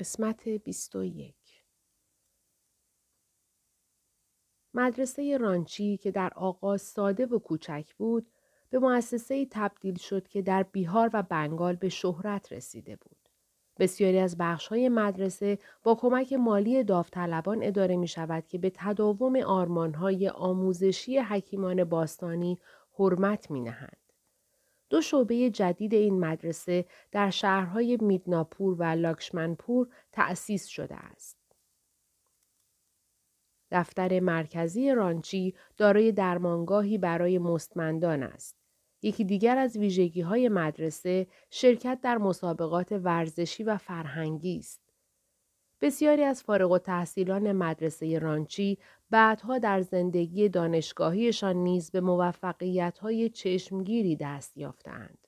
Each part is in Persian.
قسمت 21 مدرسه رانچی که در آغاز ساده و کوچک بود به مؤسسه تبدیل شد که در بیهار و بنگال به شهرت رسیده بود. بسیاری از های مدرسه با کمک مالی داوطلبان اداره می شود که به تداوم های آموزشی حکیمان باستانی حرمت می نهند. دو شعبه جدید این مدرسه در شهرهای میدناپور و لاکشمنپور تأسیس شده است. دفتر مرکزی رانچی دارای درمانگاهی برای مستمندان است. یکی دیگر از ویژگی های مدرسه شرکت در مسابقات ورزشی و فرهنگی است. بسیاری از فارغ و تحصیلان مدرسه رانچی بعدها در زندگی دانشگاهیشان نیز به موفقیت های چشمگیری دست یافتند.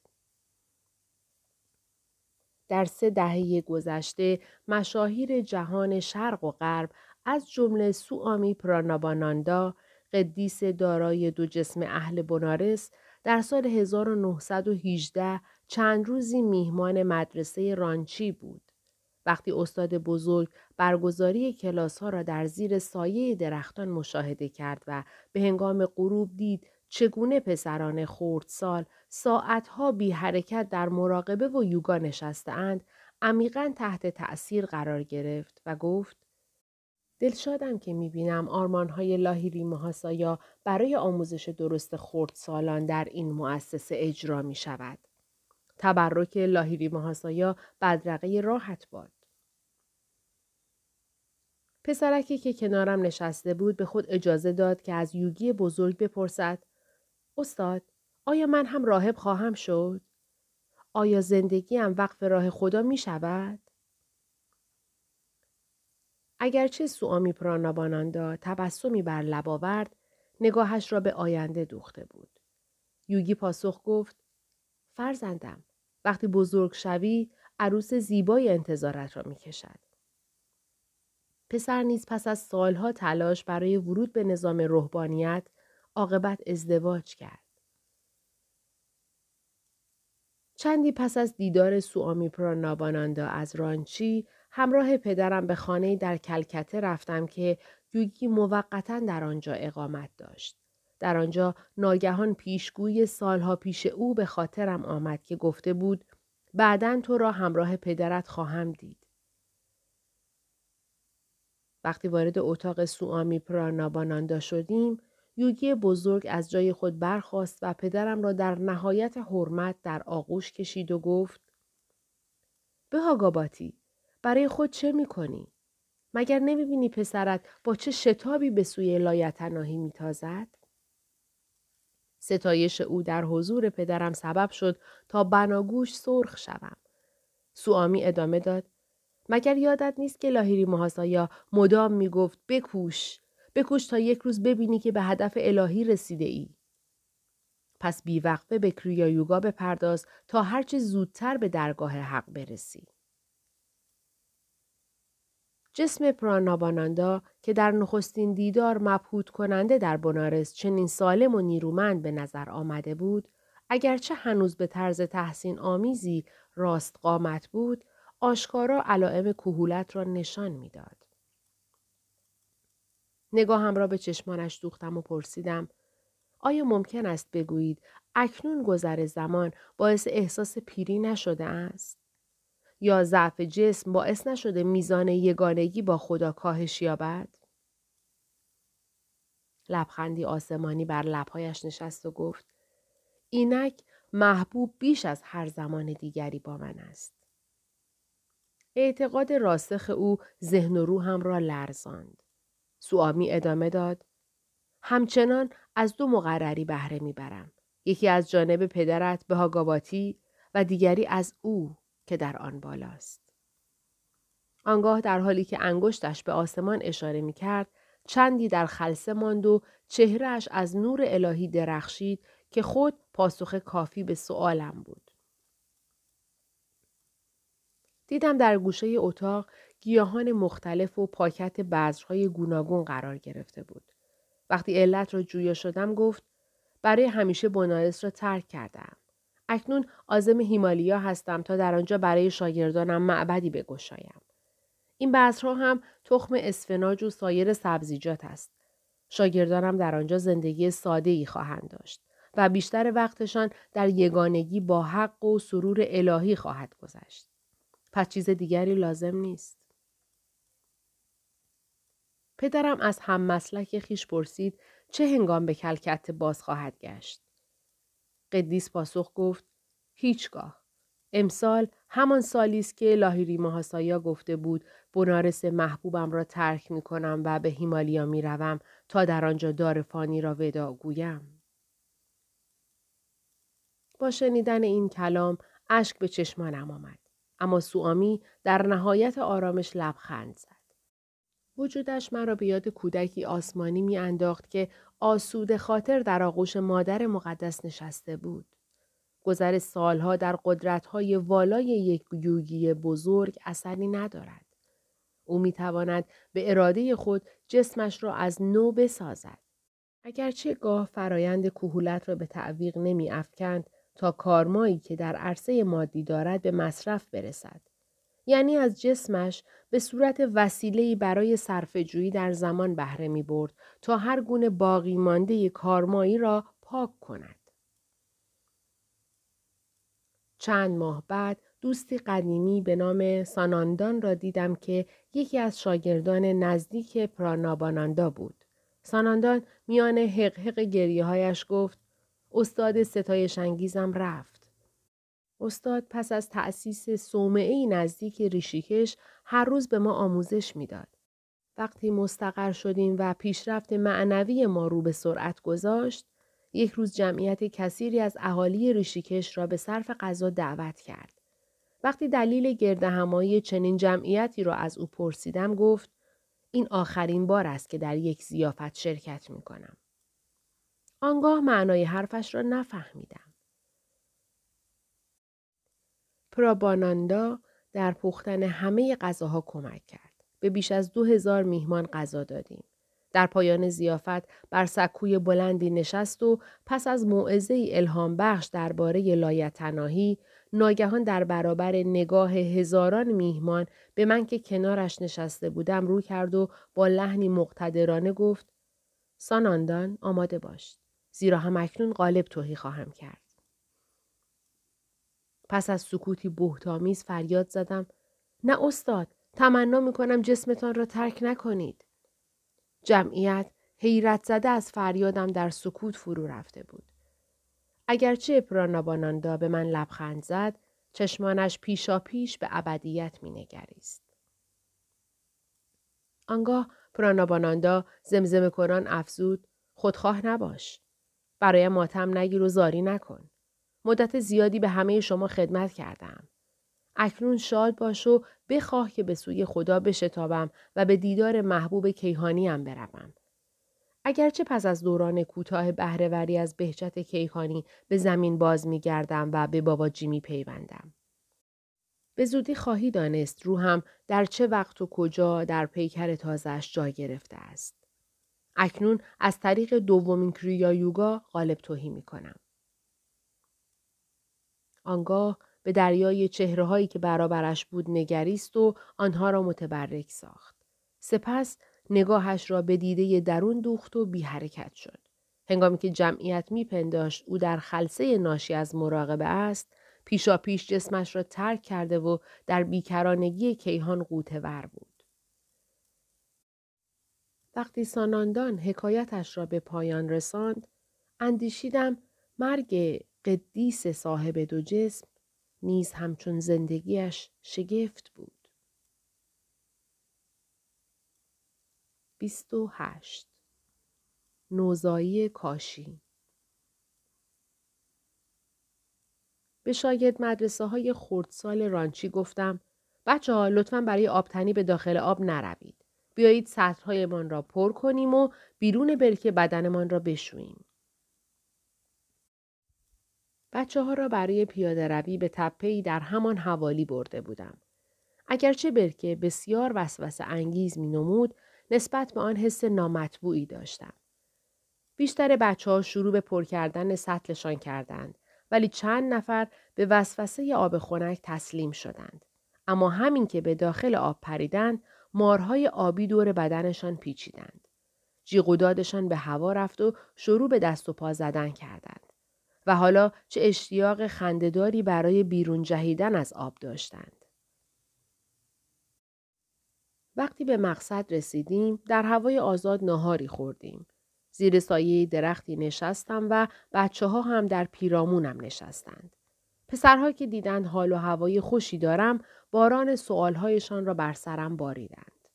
در سه دهه گذشته مشاهیر جهان شرق و غرب از جمله سوامی پراناباناندا قدیس دارای دو جسم اهل بنارس در سال 1918 چند روزی میهمان مدرسه رانچی بود. وقتی استاد بزرگ برگزاری کلاس ها را در زیر سایه درختان مشاهده کرد و به هنگام غروب دید چگونه پسران خردسال ساعتها بی حرکت در مراقبه و یوگا نشستهاند عمیقا تحت تأثیر قرار گرفت و گفت دلشادم که می‌بینم آرمانهای لاهیری محاسایا برای آموزش درست خردسالان در این مؤسسه اجرا می شود. تبرک لاهیری محاسایا بدرقه راحت باد. پسرکی که کنارم نشسته بود به خود اجازه داد که از یوگی بزرگ بپرسد استاد آیا من هم راهب خواهم شد؟ آیا زندگیم وقف راه خدا می شود؟ اگرچه سوامی پراناباناندا تبسمی بر لب آورد نگاهش را به آینده دوخته بود یوگی پاسخ گفت فرزندم وقتی بزرگ شوی عروس زیبای انتظارت را می کشد. پسر نیز پس از سالها تلاش برای ورود به نظام روحانیت عاقبت ازدواج کرد. چندی پس از دیدار سوامی پراناباناندا از رانچی همراه پدرم به خانه در کلکته رفتم که یوگی موقتا در آنجا اقامت داشت. در آنجا ناگهان پیشگوی سالها پیش او به خاطرم آمد که گفته بود بعدا تو را همراه پدرت خواهم دید. وقتی وارد اتاق سوامی پراناباناندا شدیم، یوگی بزرگ از جای خود برخاست و پدرم را در نهایت حرمت در آغوش کشید و گفت به هاگاباتی برای خود چه می کنی؟ مگر نمی بینی پسرت با چه شتابی به سوی لایتناهی می تازد؟ ستایش او در حضور پدرم سبب شد تا بناگوش سرخ شوم. سوامی ادامه داد. مگر یادت نیست که لاهیری محاسایا مدام می گفت بکوش. بکوش تا یک روز ببینی که به هدف الهی رسیده ای. پس بیوقفه به کریا یوگا بپرداز تا هرچه زودتر به درگاه حق برسی. جسم پراناباناندا که در نخستین دیدار مبهوت کننده در بنارس چنین سالم و نیرومند به نظر آمده بود اگرچه هنوز به طرز تحسین آمیزی راست قامت بود آشکارا علائم کهولت را نشان می‌داد. نگاهم را به چشمانش دوختم و پرسیدم آیا ممکن است بگویید اکنون گذر زمان باعث احساس پیری نشده است؟ یا ضعف جسم باعث نشده میزان یگانگی با خدا کاهش یابد؟ لبخندی آسمانی بر لبهایش نشست و گفت اینک محبوب بیش از هر زمان دیگری با من است. اعتقاد راسخ او ذهن و روحم را لرزاند. سوامی ادامه داد. همچنان از دو مقرری بهره می‌برم. یکی از جانب پدرت به هاگاباتی و دیگری از او که در آن بالاست. آنگاه در حالی که انگشتش به آسمان اشاره می کرد، چندی در خلصه ماند و چهرهش از نور الهی درخشید که خود پاسخ کافی به سؤالم بود. دیدم در گوشه اتاق گیاهان مختلف و پاکت بذرهای گوناگون قرار گرفته بود. وقتی علت را جویا شدم گفت برای همیشه بنارس را ترک کردم. اکنون آزم هیمالیا هستم تا در آنجا برای شاگردانم معبدی بگشایم. این بذرها هم تخم اسفناج و سایر سبزیجات است. شاگردانم در آنجا زندگی ساده ای خواهند داشت و بیشتر وقتشان در یگانگی با حق و سرور الهی خواهد گذشت. پس چیز دیگری لازم نیست. پدرم از هم مسلک خیش پرسید چه هنگام به کلکت باز خواهد گشت. قدیس پاسخ گفت هیچگاه. امسال همان سالی است که لاهیری ماهاسایا گفته بود بنارس محبوبم را ترک می کنم و به هیمالیا می روم تا در آنجا دار فانی را ودا گویم. با شنیدن این کلام اشک به چشمانم آمد. اما سوامی در نهایت آرامش لبخند زد. وجودش مرا به یاد کودکی آسمانی می انداخت که آسود خاطر در آغوش مادر مقدس نشسته بود. گذر سالها در قدرتهای والای یک یوگی بزرگ اثری ندارد. او می تواند به اراده خود جسمش را از نو بسازد. اگرچه گاه فرایند کهولت را به تعویق نمی افکند تا کارمایی که در عرصه مادی دارد به مصرف برسد. یعنی از جسمش به صورت وسیله‌ای برای صرفه‌جویی در زمان بهره می برد تا هر گونه باقی مانده کارمایی را پاک کند. چند ماه بعد دوستی قدیمی به نام ساناندان را دیدم که یکی از شاگردان نزدیک پراناباناندا بود. ساناندان میان حق حق گریه هایش گفت استاد ستایش انگیزم رفت. استاد پس از تأسیس صومعه نزدیک ریشیکش هر روز به ما آموزش می‌داد. وقتی مستقر شدیم و پیشرفت معنوی ما رو به سرعت گذاشت، یک روز جمعیت کثیری از اهالی ریشیکش را به صرف غذا دعوت کرد. وقتی دلیل گرد همایی چنین جمعیتی را از او پرسیدم گفت این آخرین بار است که در یک زیافت شرکت می کنم. آنگاه معنای حرفش را نفهمیدم. پراباناندا در پختن همه غذاها کمک کرد. به بیش از دو هزار میهمان غذا دادیم. در پایان زیافت بر سکوی بلندی نشست و پس از موعظه الهام بخش درباره لایتناهی ناگهان در برابر نگاه هزاران میهمان به من که کنارش نشسته بودم رو کرد و با لحنی مقتدرانه گفت ساناندان آماده باش زیرا هم اکنون غالب توهی خواهم کرد پس از سکوتی بهتامیز فریاد زدم نه استاد تمنا می کنم جسمتان را ترک نکنید جمعیت حیرت زده از فریادم در سکوت فرو رفته بود. اگرچه پراناباناندا به من لبخند زد، چشمانش پیشا پیش به ابدیت می نگریست. آنگاه پراناباناندا زمزمه کنان افزود خودخواه نباش. برای ماتم نگیر و زاری نکن. مدت زیادی به همه شما خدمت کردم. اکنون شاد باش و بخواه که به سوی خدا بشتابم و به دیدار محبوب کیهانیم بروم. اگرچه پس از دوران کوتاه بهرهوری از بهجت کیهانی به زمین باز می گردم و به بابا جیمی پیوندم. به زودی خواهی دانست روحم در چه وقت و کجا در پیکر تازهش جای گرفته است. اکنون از طریق دومین کریا یوگا غالب توهی می کنم. آنگاه به دریای چهره هایی که برابرش بود نگریست و آنها را متبرک ساخت. سپس نگاهش را به دیده درون دوخت و بی حرکت شد. هنگامی که جمعیت میپنداشت او در خلصه ناشی از مراقبه است، پیشا پیش جسمش را ترک کرده و در بیکرانگی کیهان قوته ور بود. وقتی ساناندان حکایتش را به پایان رساند، اندیشیدم مرگ قدیس صاحب دو جسم نیز همچون زندگیش شگفت بود. 28 نوزایی کاشی به شاگرد مدرسه های خردسال رانچی گفتم بچه ها لطفا برای آبتنی به داخل آب نروید. بیایید سطرهایمان را پر کنیم و بیرون برکه بدنمان را بشوییم. بچه ها را برای پیاده روی به تپهی در همان حوالی برده بودم. اگرچه برکه بسیار وسوسه انگیز می نمود، نسبت به آن حس نامطبوعی داشتم. بیشتر بچه ها شروع به پر کردن سطلشان کردند ولی چند نفر به وسوسه آب خنک تسلیم شدند. اما همین که به داخل آب پریدند مارهای آبی دور بدنشان پیچیدند. جیغ به هوا رفت و شروع به دست و پا زدن کردند. و حالا چه اشتیاق خندهداری برای بیرون جهیدن از آب داشتند. وقتی به مقصد رسیدیم در هوای آزاد ناهاری خوردیم. زیر سایه درختی نشستم و بچه ها هم در پیرامونم نشستند. پسرها که دیدند حال و هوای خوشی دارم باران سوالهایشان را بر سرم باریدند.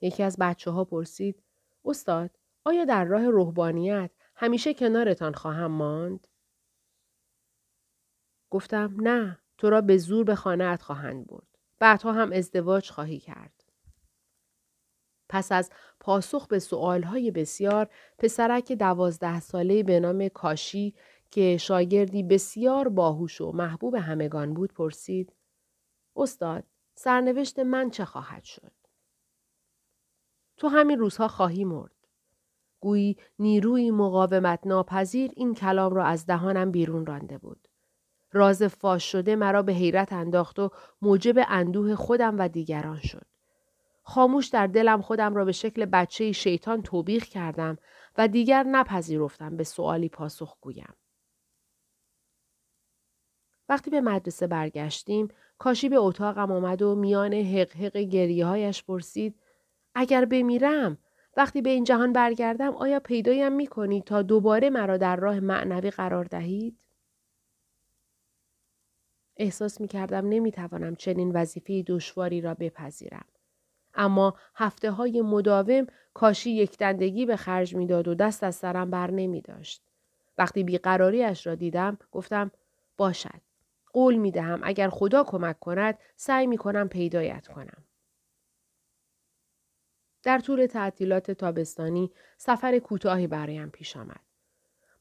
یکی از بچه ها پرسید استاد آیا در راه روحانیت همیشه کنارتان خواهم ماند؟ گفتم نه تو را به زور به خانه خواهند برد. بعدها هم ازدواج خواهی کرد. پس از پاسخ به سؤالهای بسیار پسرک دوازده ساله به نام کاشی که شاگردی بسیار باهوش و محبوب همگان بود پرسید استاد سرنوشت من چه خواهد شد؟ تو همین روزها خواهی مرد. گویی نیروی مقاومت ناپذیر این کلام را از دهانم بیرون رانده بود. راز فاش شده مرا به حیرت انداخت و موجب اندوه خودم و دیگران شد. خاموش در دلم خودم را به شکل بچه شیطان توبیخ کردم و دیگر نپذیرفتم به سوالی پاسخ گویم. وقتی به مدرسه برگشتیم کاشی به اتاقم آمد و میان حق حق گریه هایش پرسید اگر بمیرم وقتی به این جهان برگردم آیا پیدایم می کنید تا دوباره مرا در راه معنوی قرار دهید؟ احساس می کردم نمی توانم چنین وظیفه دشواری را بپذیرم. اما هفته های مداوم کاشی یک دندگی به خرج می‌داد و دست از سرم بر نمی داشت. وقتی بیقراریش را دیدم گفتم باشد. قول می دهم اگر خدا کمک کند سعی می کنم پیدایت کنم. در طول تعطیلات تابستانی سفر کوتاهی برایم پیش آمد.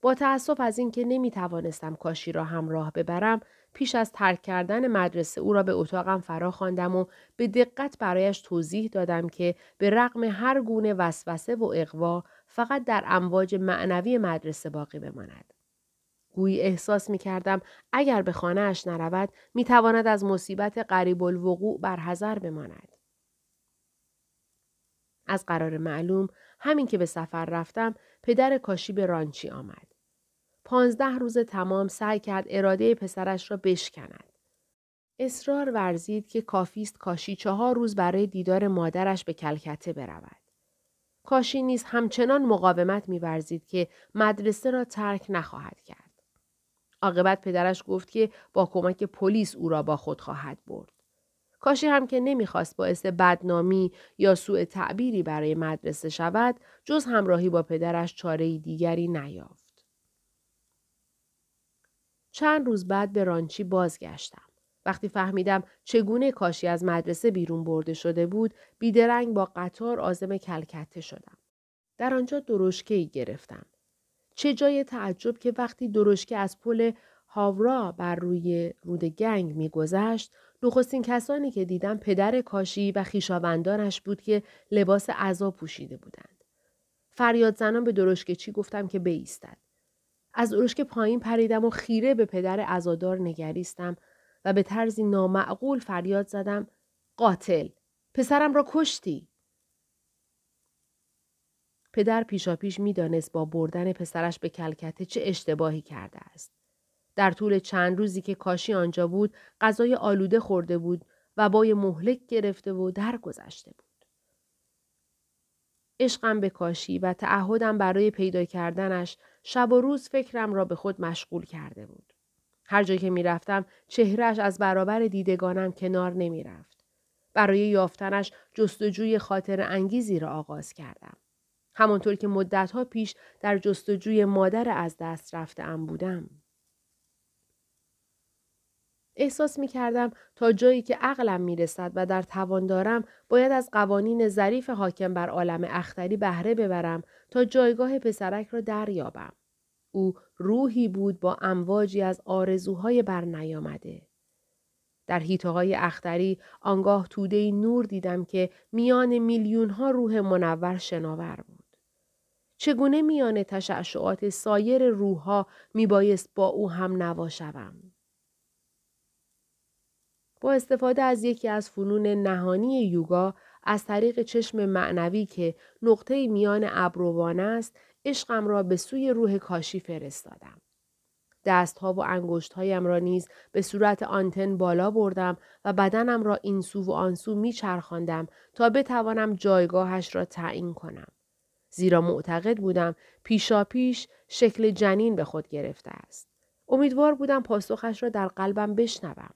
با تأسف از اینکه نمی توانستم کاشی را همراه ببرم پیش از ترک کردن مدرسه او را به اتاقم فرا خواندم و به دقت برایش توضیح دادم که به رغم هر گونه وسوسه و اقوا فقط در امواج معنوی مدرسه باقی بماند. گویی احساس می کردم اگر به خانهاش نرود می تواند از مصیبت قریب الوقوع برحضر بماند. از قرار معلوم همین که به سفر رفتم پدر کاشی به رانچی آمد. پانزده روز تمام سعی کرد اراده پسرش را بشکند. اصرار ورزید که کافیست کاشی چهار روز برای دیدار مادرش به کلکته برود. کاشی نیز همچنان مقاومت میورزید که مدرسه را ترک نخواهد کرد. عاقبت پدرش گفت که با کمک پلیس او را با خود خواهد برد. کاشی هم که نمی‌خواست باعث بدنامی یا سوء تعبیری برای مدرسه شود جز همراهی با پدرش چاره دیگری نیافت. چند روز بعد به رانچی بازگشتم. وقتی فهمیدم چگونه کاشی از مدرسه بیرون برده شده بود بیدرنگ با قطار آزم کلکته شدم. در آنجا درشکه ای گرفتم. چه جای تعجب که وقتی درشکه از پل هاورا بر روی رود گنگ میگذشت نخستین کسانی که دیدم پدر کاشی و خیشاوندانش بود که لباس عذا پوشیده بودند. فریاد زنان به درشکه چی گفتم که بیستد. از که پایین پریدم و خیره به پدر ازادار نگریستم و به طرزی نامعقول فریاد زدم قاتل پسرم را کشتی پدر پیشاپیش می‌دانست با بردن پسرش به کلکته چه اشتباهی کرده است در طول چند روزی که کاشی آنجا بود غذای آلوده خورده بود و بای مهلک گرفته و درگذشته بود عشقم به کاشی و تعهدم برای پیدا کردنش شب و روز فکرم را به خود مشغول کرده بود. هر جا که می رفتم چهرش از برابر دیدگانم کنار نمی رفت. برای یافتنش جستجوی خاطر انگیزی را آغاز کردم. همانطور که مدتها پیش در جستجوی مادر از دست رفته ام بودم. احساس می کردم تا جایی که عقلم می رسد و در توان دارم باید از قوانین ظریف حاکم بر عالم اختری بهره ببرم تا جایگاه پسرک را دریابم. او روحی بود با امواجی از آرزوهای برنیامده. در حیطه های اختری آنگاه توده نور دیدم که میان میلیون ها روح منور شناور بود. چگونه میان تشعشعات سایر روحها میبایست با او هم نوا شوم. با استفاده از یکی از فنون نهانی یوگا از طریق چشم معنوی که نقطه میان ابروان است عشقم را به سوی روح کاشی فرستادم. دستها و انگشتهایم را نیز به صورت آنتن بالا بردم و بدنم را این سو و آن سو می چرخاندم تا بتوانم جایگاهش را تعیین کنم. زیرا معتقد بودم پیشا پیش شکل جنین به خود گرفته است. امیدوار بودم پاسخش را در قلبم بشنوم.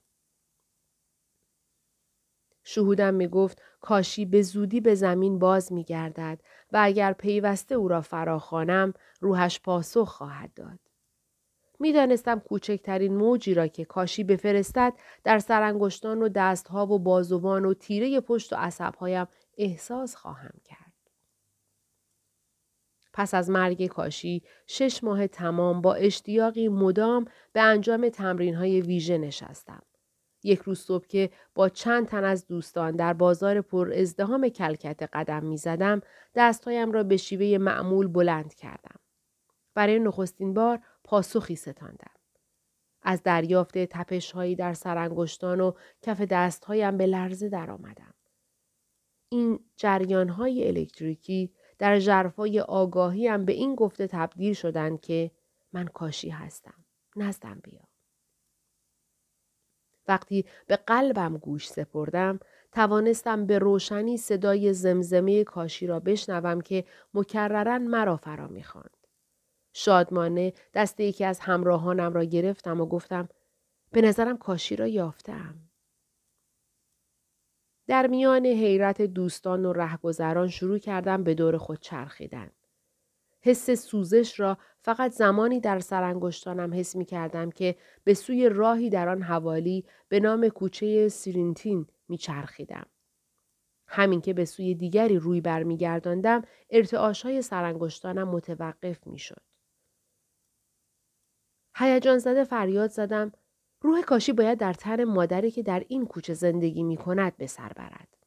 شهودم می گفت کاشی به زودی به زمین باز می گردد و اگر پیوسته او را فراخوانم روحش پاسخ خواهد داد. می دانستم کوچکترین موجی را که کاشی بفرستد در سرانگشتان و دستها و بازوان و تیره پشت و عصبهایم احساس خواهم کرد. پس از مرگ کاشی شش ماه تمام با اشتیاقی مدام به انجام تمرین های ویژه نشستم. یک روز صبح که با چند تن از دوستان در بازار پر ازدهام کلکت قدم می زدم دستهایم را به شیوه معمول بلند کردم. برای نخستین بار پاسخی ستاندم. از دریافت تپش هایی در سرانگشتان و کف دستهایم به لرزه درآمدم. این جریان های الکتریکی در جرفای آگاهیم به این گفته تبدیل شدند که من کاشی هستم. نزدم بیا. وقتی به قلبم گوش سپردم توانستم به روشنی صدای زمزمه کاشی را بشنوم که مکررن مرا فرا می‌خواند. شادمانه دست یکی از همراهانم را گرفتم و گفتم به نظرم کاشی را یافتم. در میان حیرت دوستان و رهگذران شروع کردم به دور خود چرخیدن. حس سوزش را فقط زمانی در سرانگشتانم حس می کردم که به سوی راهی در آن حوالی به نام کوچه سیرینتین می چرخیدم. همین که به سوی دیگری روی برمیگرداندم ارتعاش های سرانگشتانم متوقف می شد. هیجان زده فریاد زدم روح کاشی باید در تن مادری که در این کوچه زندگی می کند به سر برد.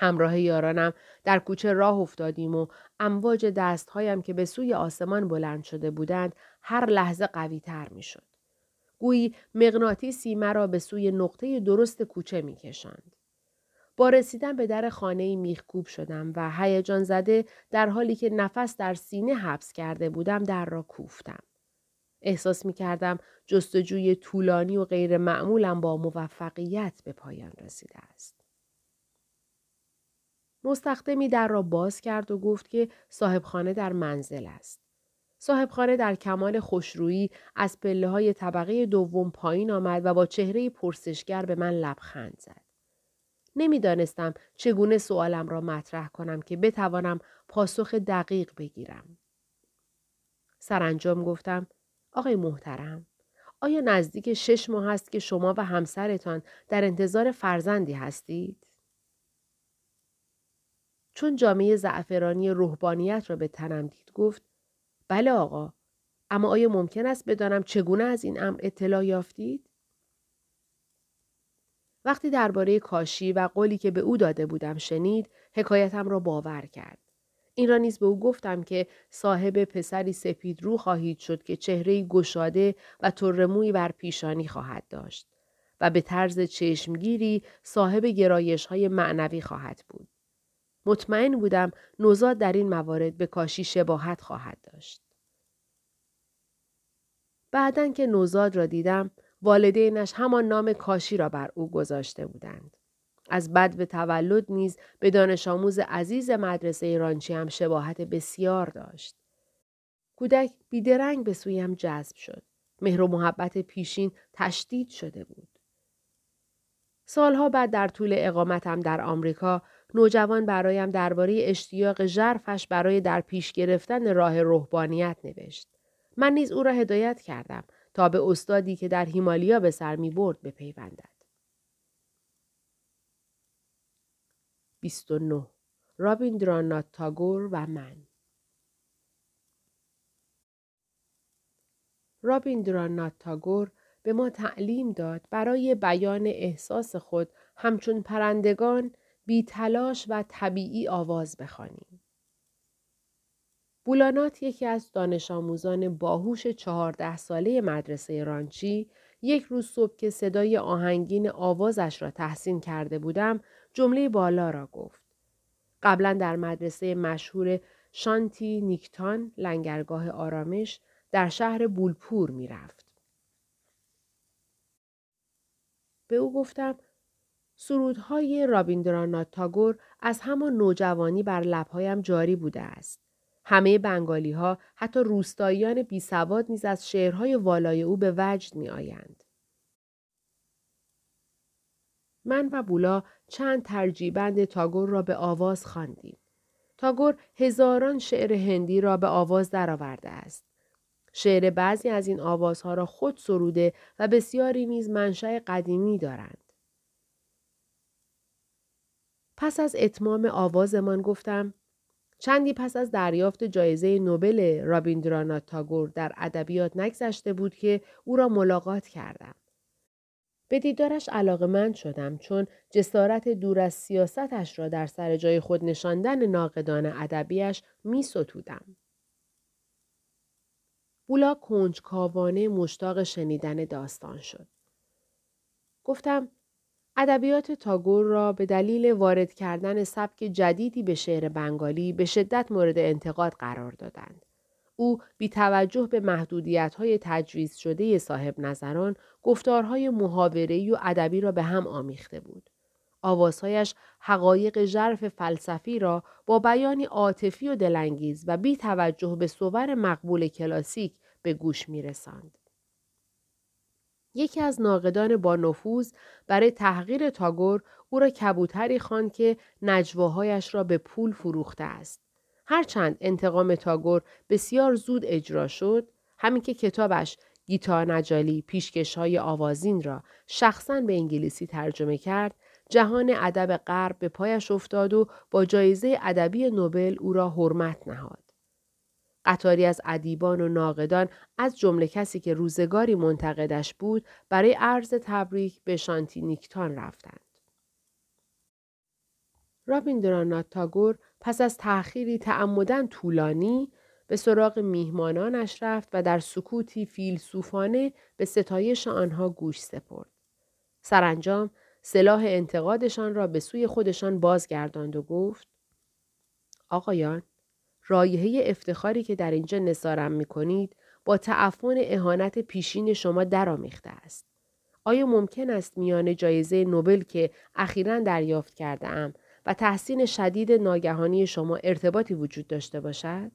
همراه یارانم در کوچه راه افتادیم و امواج دستهایم که به سوی آسمان بلند شده بودند هر لحظه قوی تر می شد. گویی مغناطیسی مرا به سوی نقطه درست کوچه می کشند. با رسیدن به در خانه میخکوب شدم و هیجان زده در حالی که نفس در سینه حبس کرده بودم در را کوفتم. احساس می کردم جستجوی طولانی و غیر معمولم با موفقیت به پایان رسیده است. مستخدمی در را باز کرد و گفت که صاحبخانه در منزل است. صاحبخانه در کمال خوشرویی از پله های طبقه دوم پایین آمد و با چهره پرسشگر به من لبخند زد. نمی‌دانستم چگونه سوالم را مطرح کنم که بتوانم پاسخ دقیق بگیرم. سرانجام گفتم آقای محترم آیا نزدیک شش ماه است که شما و همسرتان در انتظار فرزندی هستید؟ چون جامعه زعفرانی روحانیت را به تنم دید گفت بله آقا اما آیا ممکن است بدانم چگونه از این امر اطلاع یافتید؟ وقتی درباره کاشی و قولی که به او داده بودم شنید حکایتم را باور کرد. این را نیز به او گفتم که صاحب پسری سپید رو خواهید شد که چهره گشاده و ترموی بر پیشانی خواهد داشت و به طرز چشمگیری صاحب گرایش های معنوی خواهد بود. مطمئن بودم نوزاد در این موارد به کاشی شباهت خواهد داشت. بعدن که نوزاد را دیدم والدینش همان نام کاشی را بر او گذاشته بودند. از بد به تولد نیز به دانش آموز عزیز مدرسه ایرانچی هم شباهت بسیار داشت. کودک بیدرنگ به سویم جذب شد. مهر و محبت پیشین تشدید شده بود. سالها بعد در طول اقامتم در آمریکا نوجوان برایم درباره اشتیاق ژرفش برای در پیش گرفتن راه روحانیت نوشت. من نیز او را هدایت کردم تا به استادی که در هیمالیا به سر می برد بپیوندد. 29 رابیندرانات تاگور و من رابیندرانات تاگور به ما تعلیم داد برای بیان احساس خود همچون پرندگان بی تلاش و طبیعی آواز بخوانیم. بولانات یکی از دانش آموزان باهوش چهارده ساله مدرسه رانچی یک روز صبح که صدای آهنگین آوازش را تحسین کرده بودم جمله بالا را گفت. قبلا در مدرسه مشهور شانتی نیکتان لنگرگاه آرامش در شهر بولپور می رفت. به او گفتم سرودهای رابیندرانات تاگور از همان نوجوانی بر لبهایم جاری بوده است. همه بنگالی ها حتی روستاییان بی سواد نیز از شعرهای والای او به وجد می آیند. من و بولا چند ترجیبند تاگور را به آواز خواندیم. تاگور هزاران شعر هندی را به آواز درآورده است. شعر بعضی از این آوازها را خود سروده و بسیاری نیز منشأ قدیمی دارند. پس از اتمام آوازمان گفتم چندی پس از دریافت جایزه نوبل رابیندرانات تاگور در ادبیات نگذشته بود که او را ملاقات کردم. به دیدارش علاقه شدم چون جسارت دور از سیاستش را در سر جای خود نشاندن ناقدان ادبیش می ستودم. بولا کنجکاوانه مشتاق شنیدن داستان شد. گفتم ادبیات تاگور را به دلیل وارد کردن سبک جدیدی به شعر بنگالی به شدت مورد انتقاد قرار دادند. او بی توجه به محدودیت های تجویز شده صاحب نظران گفتارهای محاوره‌ای و ادبی را به هم آمیخته بود. آوازهایش حقایق ژرف فلسفی را با بیانی عاطفی و دلانگیز و بی توجه به صور مقبول کلاسیک به گوش می رسند. یکی از ناقدان با نفوذ برای تحقیر تاگور او را کبوتری خواند که نجواهایش را به پول فروخته است. هرچند انتقام تاگور بسیار زود اجرا شد، همین که کتابش گیتا نجالی پیشکش های آوازین را شخصا به انگلیسی ترجمه کرد، جهان ادب غرب به پایش افتاد و با جایزه ادبی نوبل او را حرمت نهاد. قطاری از ادیبان و ناقدان از جمله کسی که روزگاری منتقدش بود برای عرض تبریک به شانتی نیکتان رفتند. رابیندرانات تاگور پس از تأخیری تعمدن طولانی به سراغ میهمانانش رفت و در سکوتی فیلسوفانه به ستایش آنها گوش سپرد. سرانجام سلاح انتقادشان را به سوی خودشان بازگرداند و گفت آقایان رایحه افتخاری که در اینجا نصارم می کنید با تعفن اهانت پیشین شما درآمیخته است. آیا ممکن است میان جایزه نوبل که اخیرا دریافت کرده ام و تحسین شدید ناگهانی شما ارتباطی وجود داشته باشد؟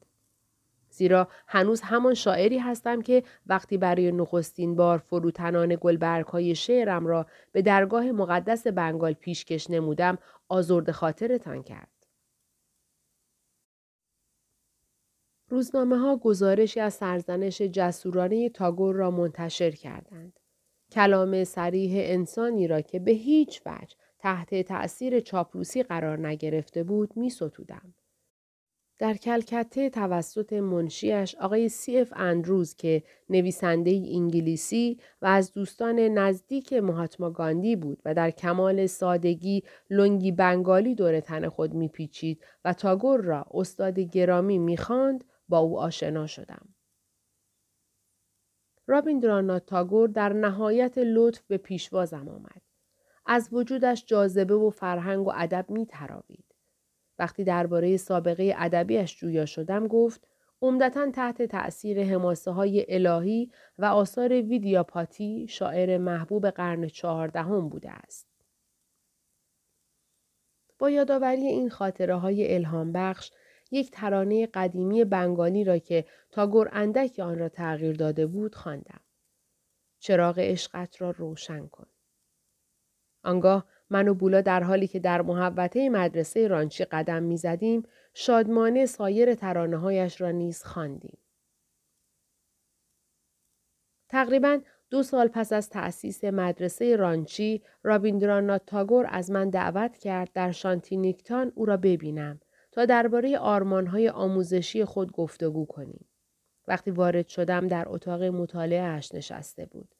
زیرا هنوز همان شاعری هستم که وقتی برای نخستین بار فروتنان گلبرگ های شعرم را به درگاه مقدس بنگال پیشکش نمودم آزرد خاطرتان کرد. روزنامه ها گزارشی از سرزنش جسورانه تاگور را منتشر کردند. کلام سریح انسانی را که به هیچ وجه تحت تأثیر چاپلوسی قرار نگرفته بود می ستودم. در کلکته توسط منشیش آقای سی اف اندروز که نویسنده انگلیسی و از دوستان نزدیک مهاتما گاندی بود و در کمال سادگی لنگی بنگالی دور تن خود میپیچید و تاگور را استاد گرامی می‌خواند با او آشنا شدم. رابیندرانات تاگور در نهایت لطف به پیشوازم آمد. از وجودش جاذبه و فرهنگ و ادب می تراوید. وقتی درباره سابقه ادبیش جویا شدم گفت عمدتا تحت تأثیر حماسه های الهی و آثار ویدیاپاتی شاعر محبوب قرن چهاردهم بوده است. با یادآوری این خاطره های الهام بخش یک ترانه قدیمی بنگالی را که تاگور اندک آن را تغییر داده بود خواندم. چراغ عشقت را روشن کن. آنگاه من و بولا در حالی که در محوطه مدرسه رانچی قدم می‌زدیم شادمانه سایر ترانه هایش را نیز خواندیم. تقریبا دو سال پس از تأسیس مدرسه رانچی رابیندرانات تاگور از من دعوت کرد در شانتینیکتان او را ببینم تا درباره آرمانهای آموزشی خود گفتگو کنیم. وقتی وارد شدم در اتاق مطالعه اش نشسته بود.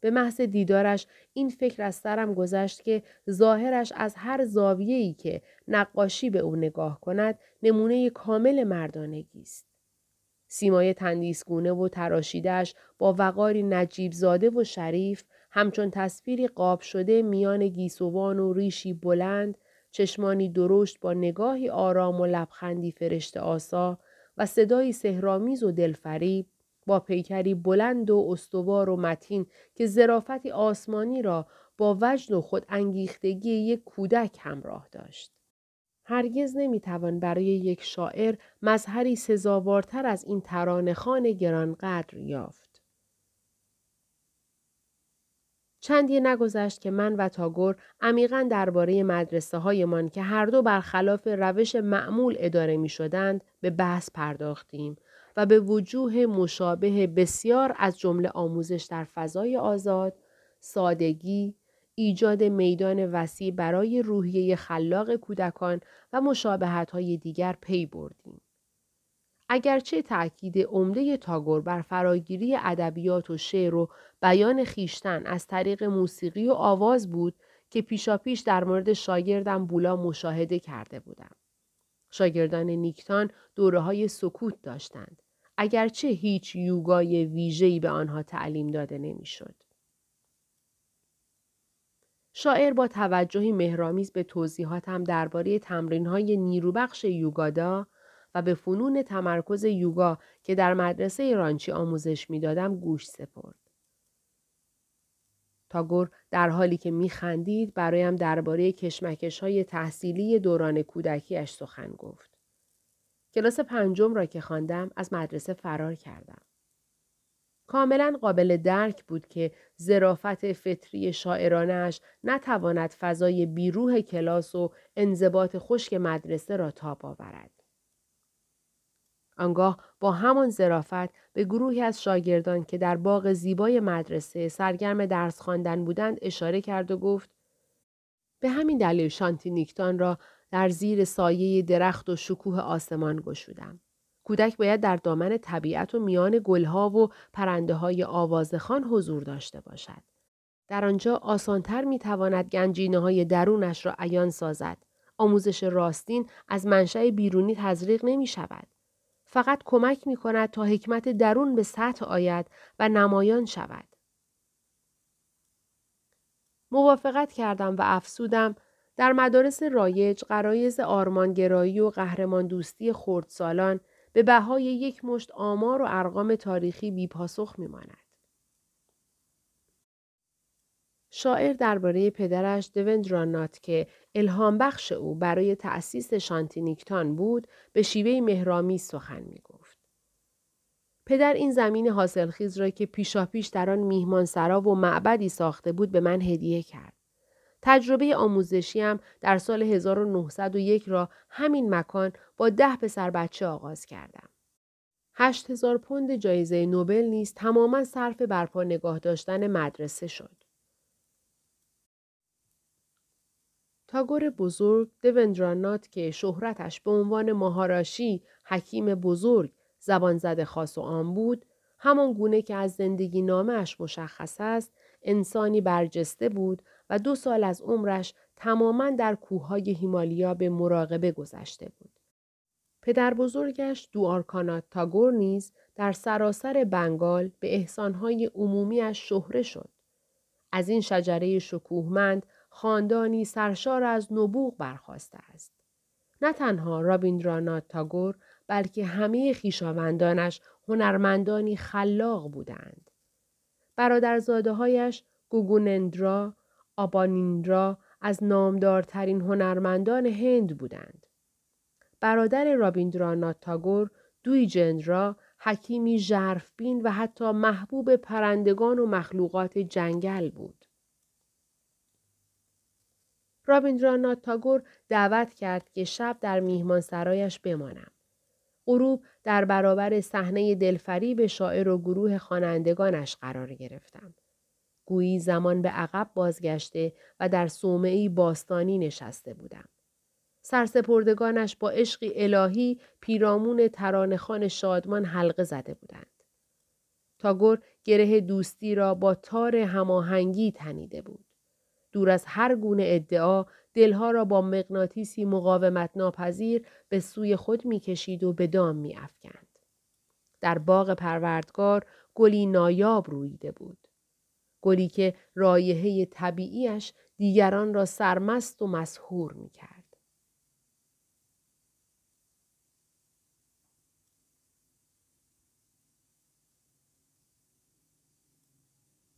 به محض دیدارش این فکر از سرم گذشت که ظاهرش از هر زاویه‌ای که نقاشی به او نگاه کند نمونه کامل مردانگی است. سیمای تندیسگونه و تراشیدش با وقاری نجیب زاده و شریف همچون تصویری قاب شده میان گیسوان و ریشی بلند چشمانی درشت با نگاهی آرام و لبخندی فرشت آسا و صدایی سهرامیز و دلفریب با پیکری بلند و استوار و متین که زرافتی آسمانی را با وجد و خود انگیختگی یک کودک همراه داشت. هرگز نمی‌توان برای یک شاعر مظهری سزاوارتر از این ترانهخان گرانقدر یافت. چندی نگذشت که من و تاگور عمیقا درباره مدرسه هایمان که هر دو برخلاف روش معمول اداره می شدند به بحث پرداختیم و به وجوه مشابه بسیار از جمله آموزش در فضای آزاد، سادگی، ایجاد میدان وسیع برای روحیه خلاق کودکان و مشابهت های دیگر پی بردیم. اگرچه تأکید عمده تاگور بر فراگیری ادبیات و شعر و بیان خیشتن از طریق موسیقی و آواز بود که پیشاپیش در مورد شاگردم بولا مشاهده کرده بودم. شاگردان نیکتان دوره های سکوت داشتند. اگرچه هیچ یوگای ویژه‌ای به آنها تعلیم داده نمی‌شد. شاعر با توجهی مهرامیز به توضیحاتم درباره تمرین‌های نیروبخش یوگادا به فنون تمرکز یوگا که در مدرسه رانچی آموزش می‌دادم گوش سپرد. تاگور در حالی که میخندید برایم درباره کشمکش های تحصیلی دوران کودکیش سخن گفت. کلاس پنجم را که خواندم از مدرسه فرار کردم. کاملا قابل درک بود که زرافت فطری شاعرانش نتواند فضای بیروح کلاس و انضباط خشک مدرسه را تاب آورد. آنگاه با همان زرافت به گروهی از شاگردان که در باغ زیبای مدرسه سرگرم درس خواندن بودند اشاره کرد و گفت به همین دلیل شانتینیکتان را در زیر سایه درخت و شکوه آسمان گشودم. کودک باید در دامن طبیعت و میان گلها و پرنده های آوازخان حضور داشته باشد. در آنجا آسانتر می تواند گنجینه های درونش را عیان سازد. آموزش راستین از منشأ بیرونی تزریق نمی شود. فقط کمک می کند تا حکمت درون به سطح آید و نمایان شود. موافقت کردم و افسودم در مدارس رایج قرایز آرمانگرایی و قهرمان دوستی خردسالان به بهای یک مشت آمار و ارقام تاریخی بیپاسخ میماند. شاعر درباره پدرش دوندرانات که الهام بخش او برای تأسیس شانتینیکتان بود به شیوه مهرامی سخن می گفت. پدر این زمین حاصلخیز را که پیشاپیش در آن میهمان سرا و معبدی ساخته بود به من هدیه کرد. تجربه آموزشیم در سال 1901 را همین مکان با ده پسر بچه آغاز کردم. هشت هزار پوند جایزه نوبل نیز تماما صرف برپا نگاه داشتن مدرسه شد. تاگور بزرگ دوندرانات که شهرتش به عنوان ماهاراشی حکیم بزرگ زبان زده خاص و عام بود همان گونه که از زندگی نامش مشخص است انسانی برجسته بود و دو سال از عمرش تماما در کوههای هیمالیا به مراقبه گذشته بود. پدر بزرگش دوارکانات تاگور نیز در سراسر بنگال به احسانهای عمومیش شهره شد. از این شجره شکوهمند خاندانی سرشار از نبوغ برخواسته است. نه تنها رابیندرانات تاگور بلکه همه خیشاوندانش هنرمندانی خلاق بودند. برادرزاده هایش گوگونندرا، آبانیندرا از نامدارترین هنرمندان هند بودند. برادر رابیندرانات تاگور جندرا حکیمی ژرفبین و حتی محبوب پرندگان و مخلوقات جنگل بود. رابیندرانات تاگور دعوت کرد که شب در میهمان سرایش بمانم. غروب در برابر صحنه دلفریب شاعر و گروه خوانندگانش قرار گرفتم. گویی زمان به عقب بازگشته و در صومعی باستانی نشسته بودم. سرسپردگانش با عشقی الهی پیرامون ترانخان شادمان حلقه زده بودند. تاگور گره دوستی را با تار هماهنگی تنیده بود. دور از هر گونه ادعا دلها را با مغناطیسی مقاومت ناپذیر به سوی خود می‌کشید و به دام میافکند. در باغ پروردگار گلی نایاب رویده بود. گلی که رایحه طبیعیش دیگران را سرمست و مسحور می کرد.